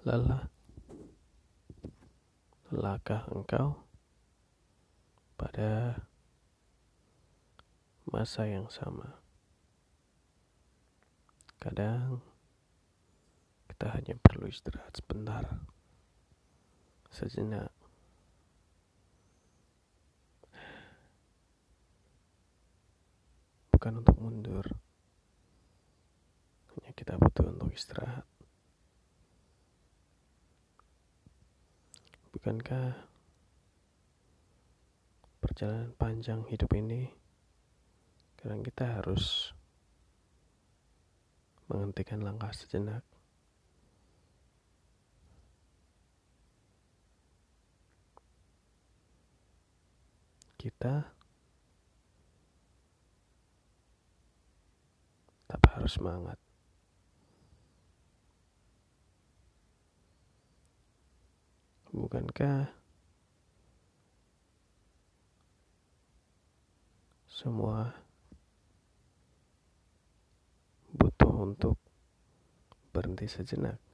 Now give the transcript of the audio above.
Lelah? Lelahkah engkau pada masa yang sama? Kadang kita hanya perlu istirahat sebentar, sejenak. Bukan untuk mundur, hanya kita butuh untuk istirahat. Bukankah perjalanan panjang hidup ini kadang kita harus menghentikan langkah sejenak? Kita tak harus semangat. Bukankah semua butuh untuk berhenti sejenak?